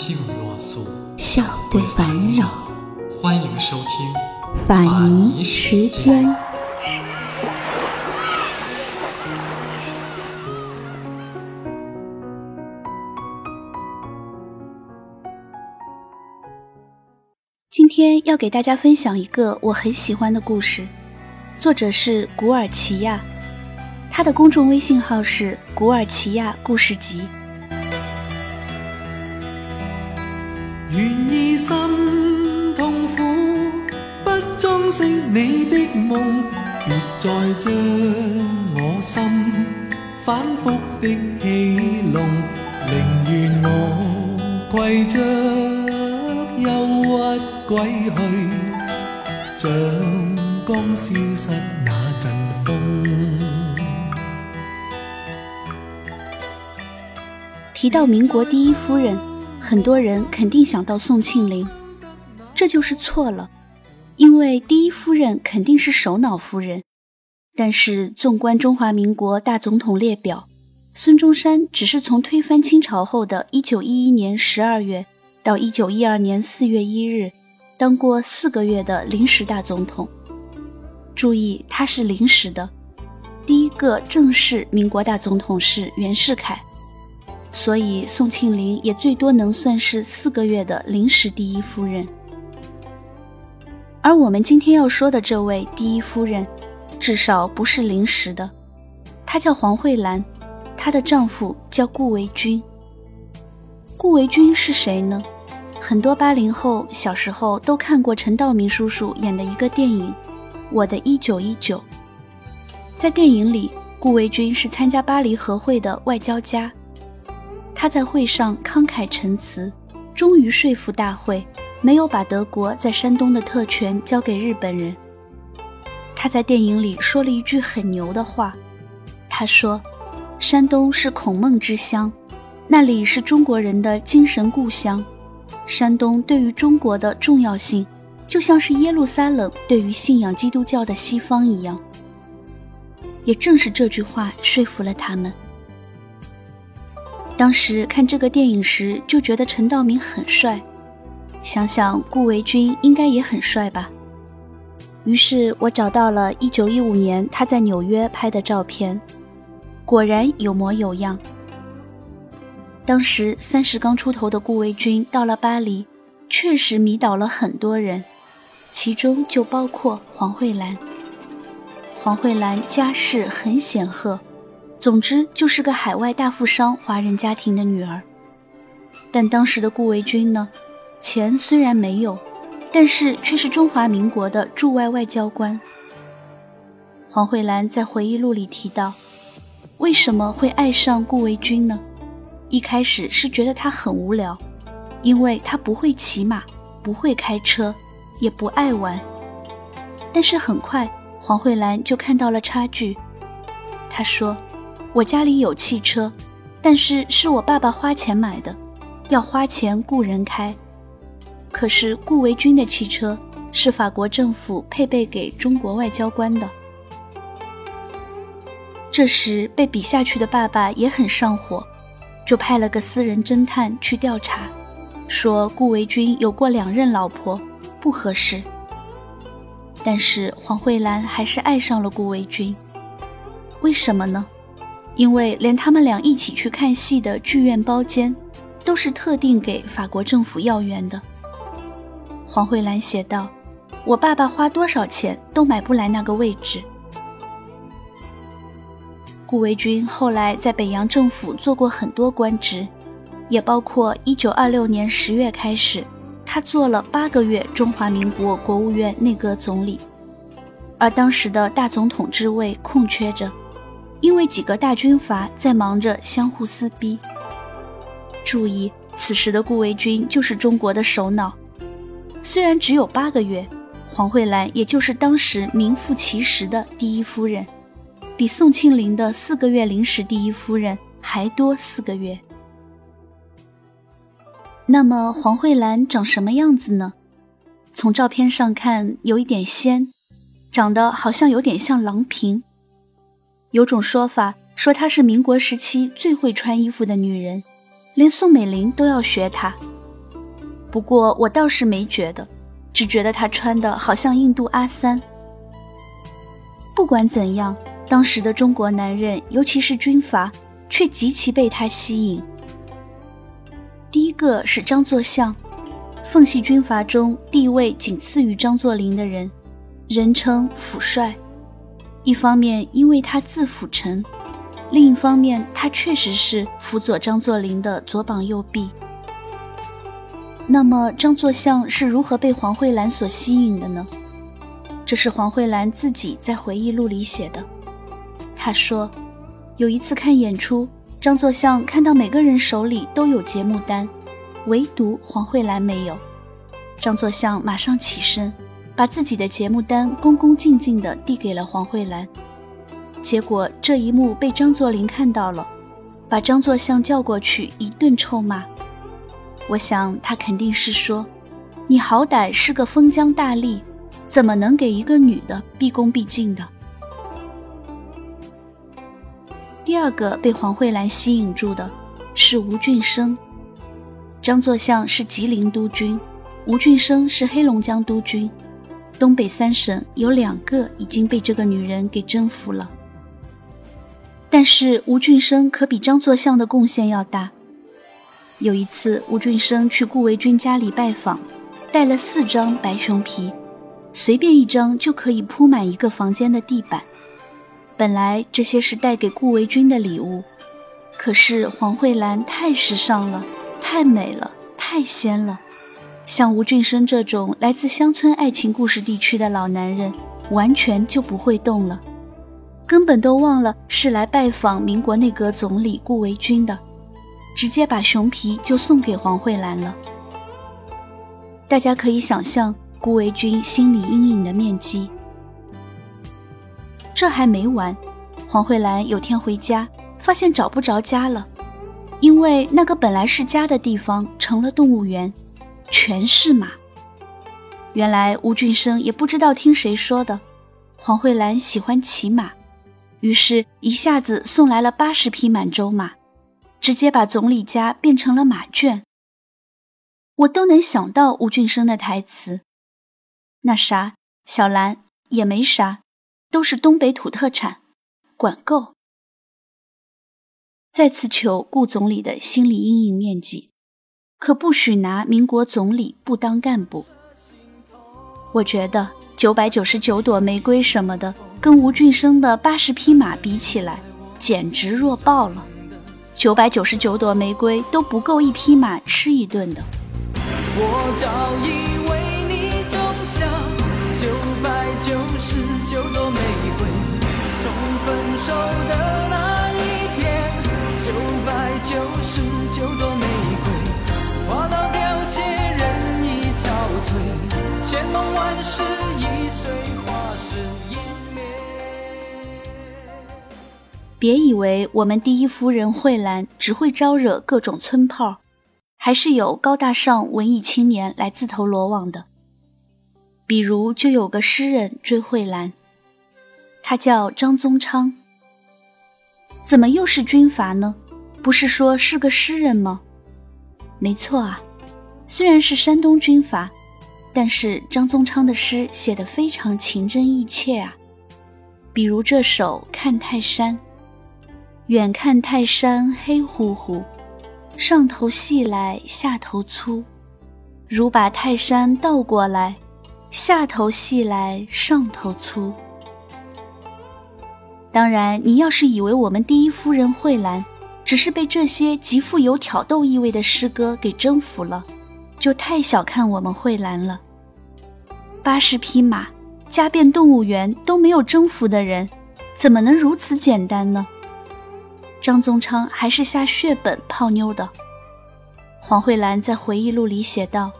静若素，笑对烦扰。欢迎收听法尼时间。今天要给大家分享一个我很喜欢的故事。作者是古尔奇亚，他的公众微信号是“古尔奇亚故事集”。愿意心痛苦，不装饰你的梦，别再将我心反复的戏弄，宁愿我携着忧郁归去，像。刚消失那阵风。提到民国第一夫人，很多人肯定想到宋庆龄，这就是错了，因为第一夫人肯定是首脑夫人。但是纵观中华民国大总统列表，孙中山只是从推翻清朝后的一九一一年十二月到一九一二年四月一日，当过四个月的临时大总统。注意，他是临时的。第一个正式民国大总统是袁世凯，所以宋庆龄也最多能算是四个月的临时第一夫人。而我们今天要说的这位第一夫人，至少不是临时的。她叫黄慧兰，她的丈夫叫顾维钧。顾维钧是谁呢？很多八零后小时候都看过陈道明叔叔演的一个电影。我的一九一九，在电影里，顾维钧是参加巴黎和会的外交家。他在会上慷慨陈词，终于说服大会，没有把德国在山东的特权交给日本人。他在电影里说了一句很牛的话，他说：“山东是孔孟之乡，那里是中国人的精神故乡，山东对于中国的重要性。”就像是耶路撒冷对于信仰基督教的西方一样，也正是这句话说服了他们。当时看这个电影时就觉得陈道明很帅，想想顾维钧应该也很帅吧。于是我找到了1915年他在纽约拍的照片，果然有模有样。当时三十刚出头的顾维钧到了巴黎，确实迷倒了很多人。其中就包括黄慧兰。黄慧兰家世很显赫，总之就是个海外大富商华人家庭的女儿。但当时的顾维钧呢，钱虽然没有，但是却是中华民国的驻外外交官。黄慧兰在回忆录里提到，为什么会爱上顾维钧呢？一开始是觉得他很无聊，因为他不会骑马，不会开车。也不爱玩，但是很快黄慧兰就看到了差距。她说：“我家里有汽车，但是是我爸爸花钱买的，要花钱雇人开。可是顾维钧的汽车是法国政府配备给中国外交官的。”这时被比下去的爸爸也很上火，就派了个私人侦探去调查，说顾维钧有过两任老婆。不合适，但是黄慧兰还是爱上了顾维钧。为什么呢？因为连他们俩一起去看戏的剧院包间，都是特定给法国政府要员的。黄慧兰写道：“我爸爸花多少钱都买不来那个位置。”顾维钧后来在北洋政府做过很多官职，也包括1926年10月开始。他做了八个月中华民国国务院内阁总理，而当时的大总统之位空缺着，因为几个大军阀在忙着相互撕逼。注意，此时的顾维钧就是中国的首脑。虽然只有八个月，黄慧兰也就是当时名副其实的第一夫人，比宋庆龄的四个月临时第一夫人还多四个月。那么黄慧兰长什么样子呢？从照片上看，有一点仙，长得好像有点像郎平。有种说法说她是民国时期最会穿衣服的女人，连宋美龄都要学她。不过我倒是没觉得，只觉得她穿的好像印度阿三。不管怎样，当时的中国男人，尤其是军阀，却极其被她吸引。第一个是张作相，奉系军阀中地位仅次于张作霖的人，人称府帅。一方面因为他字辅臣，另一方面他确实是辅佐张作霖的左膀右臂。那么张作相是如何被黄慧兰所吸引的呢？这是黄慧兰自己在回忆录里写的。她说，有一次看演出，张作相看到每个人手里都有节目单，唯独黄慧兰没有。张作相马上起身。把自己的节目单恭恭敬敬地递给了黄慧兰，结果这一幕被张作霖看到了，把张作相叫过去一顿臭骂。我想他肯定是说：“你好歹是个封疆大吏，怎么能给一个女的毕恭毕敬的？”第二个被黄慧兰吸引住的是吴俊升。张作相是吉林督军，吴俊升是黑龙江督军。东北三省有两个已经被这个女人给征服了，但是吴俊升可比张作相的贡献要大。有一次，吴俊升去顾维钧家里拜访，带了四张白熊皮，随便一张就可以铺满一个房间的地板。本来这些是带给顾维钧的礼物，可是黄慧兰太时尚了，太美了，太仙了。像吴俊生这种来自乡村爱情故事地区的老男人，完全就不会动了，根本都忘了是来拜访民国内阁总理顾维钧的，直接把熊皮就送给黄慧兰了。大家可以想象顾维钧心理阴影的面积。这还没完，黄慧兰有天回家，发现找不着家了，因为那个本来是家的地方成了动物园。全是马。原来吴俊生也不知道听谁说的，黄慧兰喜欢骑马，于是一下子送来了八十匹满洲马，直接把总理家变成了马圈。我都能想到吴俊生的台词：“那啥，小兰也没啥，都是东北土特产，管够。”再次求顾总理的心理阴影面积。可不许拿民国总理不当干部。我觉得九百九十九朵玫瑰什么的，跟吴俊生的八十匹马比起来，简直弱爆了。九百九十九朵玫瑰都不够一匹马吃一顿的。我早已为你种下九百九十九朵玫瑰，从分手的千梦万世易碎，花事湮灭。别以为我们第一夫人慧兰只会招惹各种村炮，还是有高大上文艺青年来自投罗网的。比如，就有个诗人追慧兰，他叫张宗昌。怎么又是军阀呢？不是说是个诗人吗？没错啊，虽然是山东军阀，但是张宗昌的诗写得非常情真意切啊。比如这首《看泰山》：远看泰山黑乎乎，上头细来下头粗。如把泰山倒过来，下头细来上头粗。当然，你要是以为我们第一夫人慧兰。只是被这些极富有挑逗意味的诗歌给征服了，就太小看我们慧兰了。八十匹马，家变动物园都没有征服的人，怎么能如此简单呢？张宗昌还是下血本泡妞的。黄慧兰在回忆录里写道：“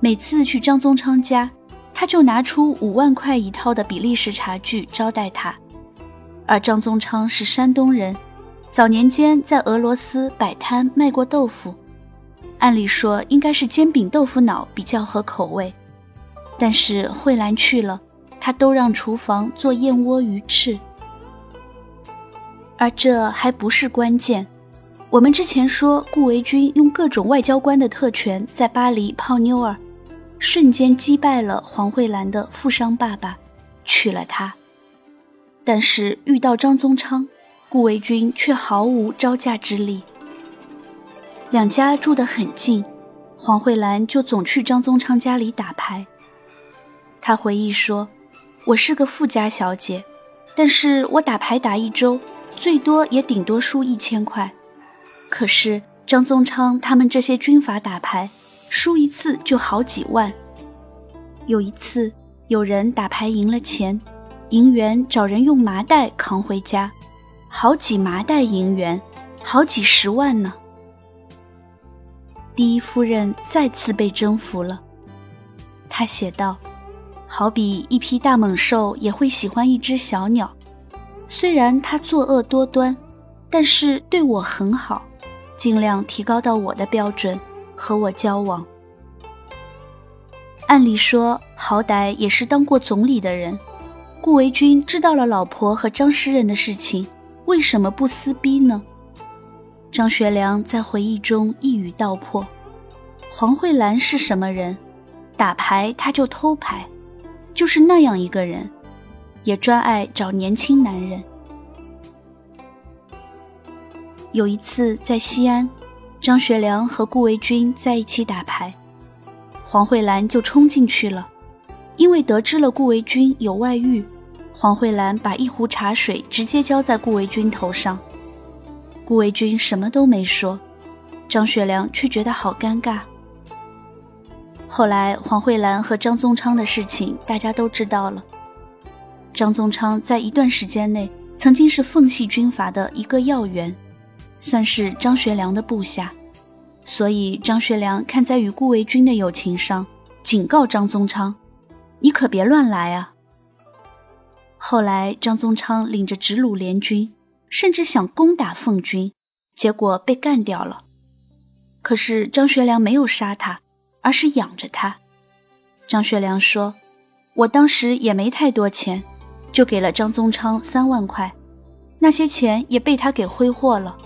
每次去张宗昌家，他就拿出五万块一套的比利时茶具招待他。而张宗昌是山东人，早年间在俄罗斯摆摊卖过豆腐，按理说应该是煎饼豆腐脑比较合口味，但是慧兰去了，他都让厨房做燕窝鱼翅。而这还不是关键。”我们之前说，顾维钧用各种外交官的特权在巴黎泡妞儿，瞬间击败了黄慧兰的富商爸爸，娶了她。但是遇到张宗昌，顾维钧却毫无招架之力。两家住得很近，黄慧兰就总去张宗昌家里打牌。他回忆说：“我是个富家小姐，但是我打牌打一周，最多也顶多输一千块。”可是张宗昌他们这些军阀打牌，输一次就好几万。有一次，有人打牌赢了钱，银元找人用麻袋扛回家，好几麻袋银元，好几十万呢。第一夫人再次被征服了。她写道：“好比一匹大猛兽也会喜欢一只小鸟，虽然它作恶多端，但是对我很好。”尽量提高到我的标准，和我交往。按理说，好歹也是当过总理的人，顾维钧知道了老婆和张诗人的事情，为什么不撕逼呢？张学良在回忆中一语道破：黄慧兰是什么人？打牌他就偷牌，就是那样一个人，也专爱找年轻男人。有一次在西安，张学良和顾维钧在一起打牌，黄慧兰就冲进去了。因为得知了顾维钧有外遇，黄慧兰把一壶茶水直接浇在顾维钧头上。顾维钧什么都没说，张学良却觉得好尴尬。后来黄慧兰和张宗昌的事情大家都知道了。张宗昌在一段时间内曾经是奉系军阀的一个要员。算是张学良的部下，所以张学良看在与顾维钧的友情上，警告张宗昌：“你可别乱来啊！”后来张宗昌领着直鲁联军，甚至想攻打奉军，结果被干掉了。可是张学良没有杀他，而是养着他。张学良说：“我当时也没太多钱，就给了张宗昌三万块，那些钱也被他给挥霍了。”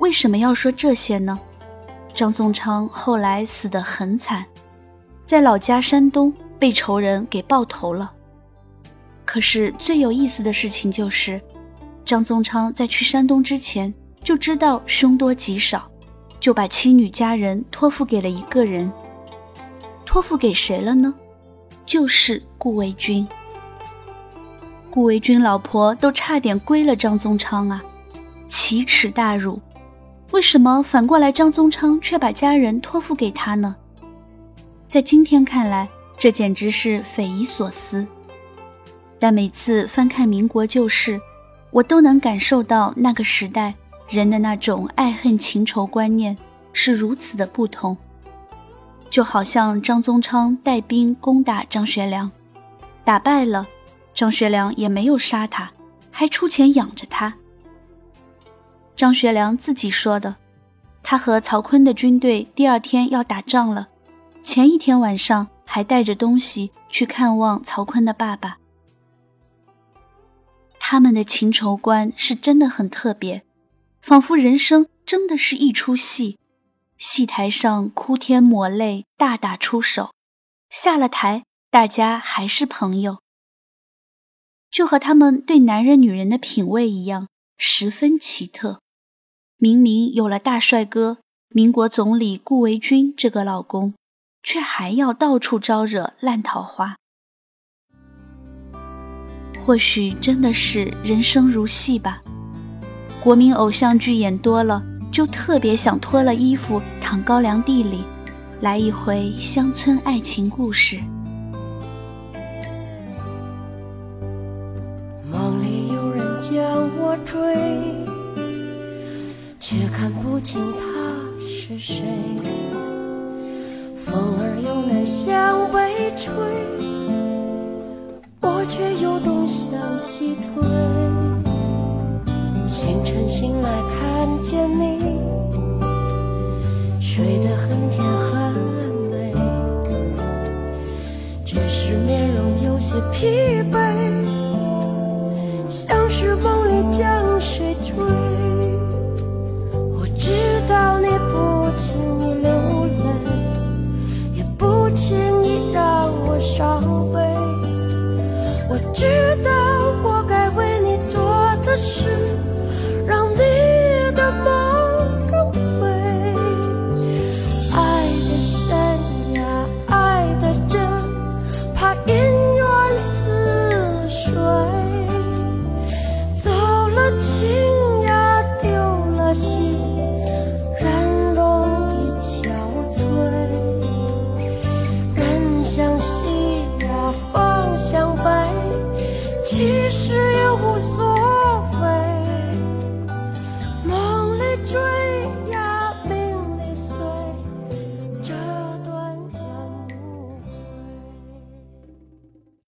为什么要说这些呢？张宗昌后来死得很惨，在老家山东被仇人给爆头了。可是最有意思的事情就是，张宗昌在去山东之前就知道凶多吉少，就把妻女家人托付给了一个人。托付给谁了呢？就是顾维钧。顾维钧老婆都差点归了张宗昌啊，奇耻大辱！为什么反过来张宗昌却把家人托付给他呢？在今天看来，这简直是匪夷所思。但每次翻看民国旧事，我都能感受到那个时代人的那种爱恨情仇观念是如此的不同。就好像张宗昌带兵攻打张学良，打败了，张学良也没有杀他，还出钱养着他。张学良自己说的，他和曹锟的军队第二天要打仗了，前一天晚上还带着东西去看望曹锟的爸爸。他们的情仇观是真的很特别，仿佛人生真的是一出戏，戏台上哭天抹泪，大打出手，下了台大家还是朋友，就和他们对男人女人的品味一样，十分奇特。明明有了大帅哥民国总理顾维钧这个老公，却还要到处招惹烂桃花。或许真的是人生如戏吧。国民偶像剧演多了，就特别想脱了衣服躺高粱地里，来一回乡村爱情故事。梦里有人将我追。却看不清他。是谁？风儿又南向北吹，我却又东向西退。清晨醒来看见你睡得很甜很美只是面容有些疲惫。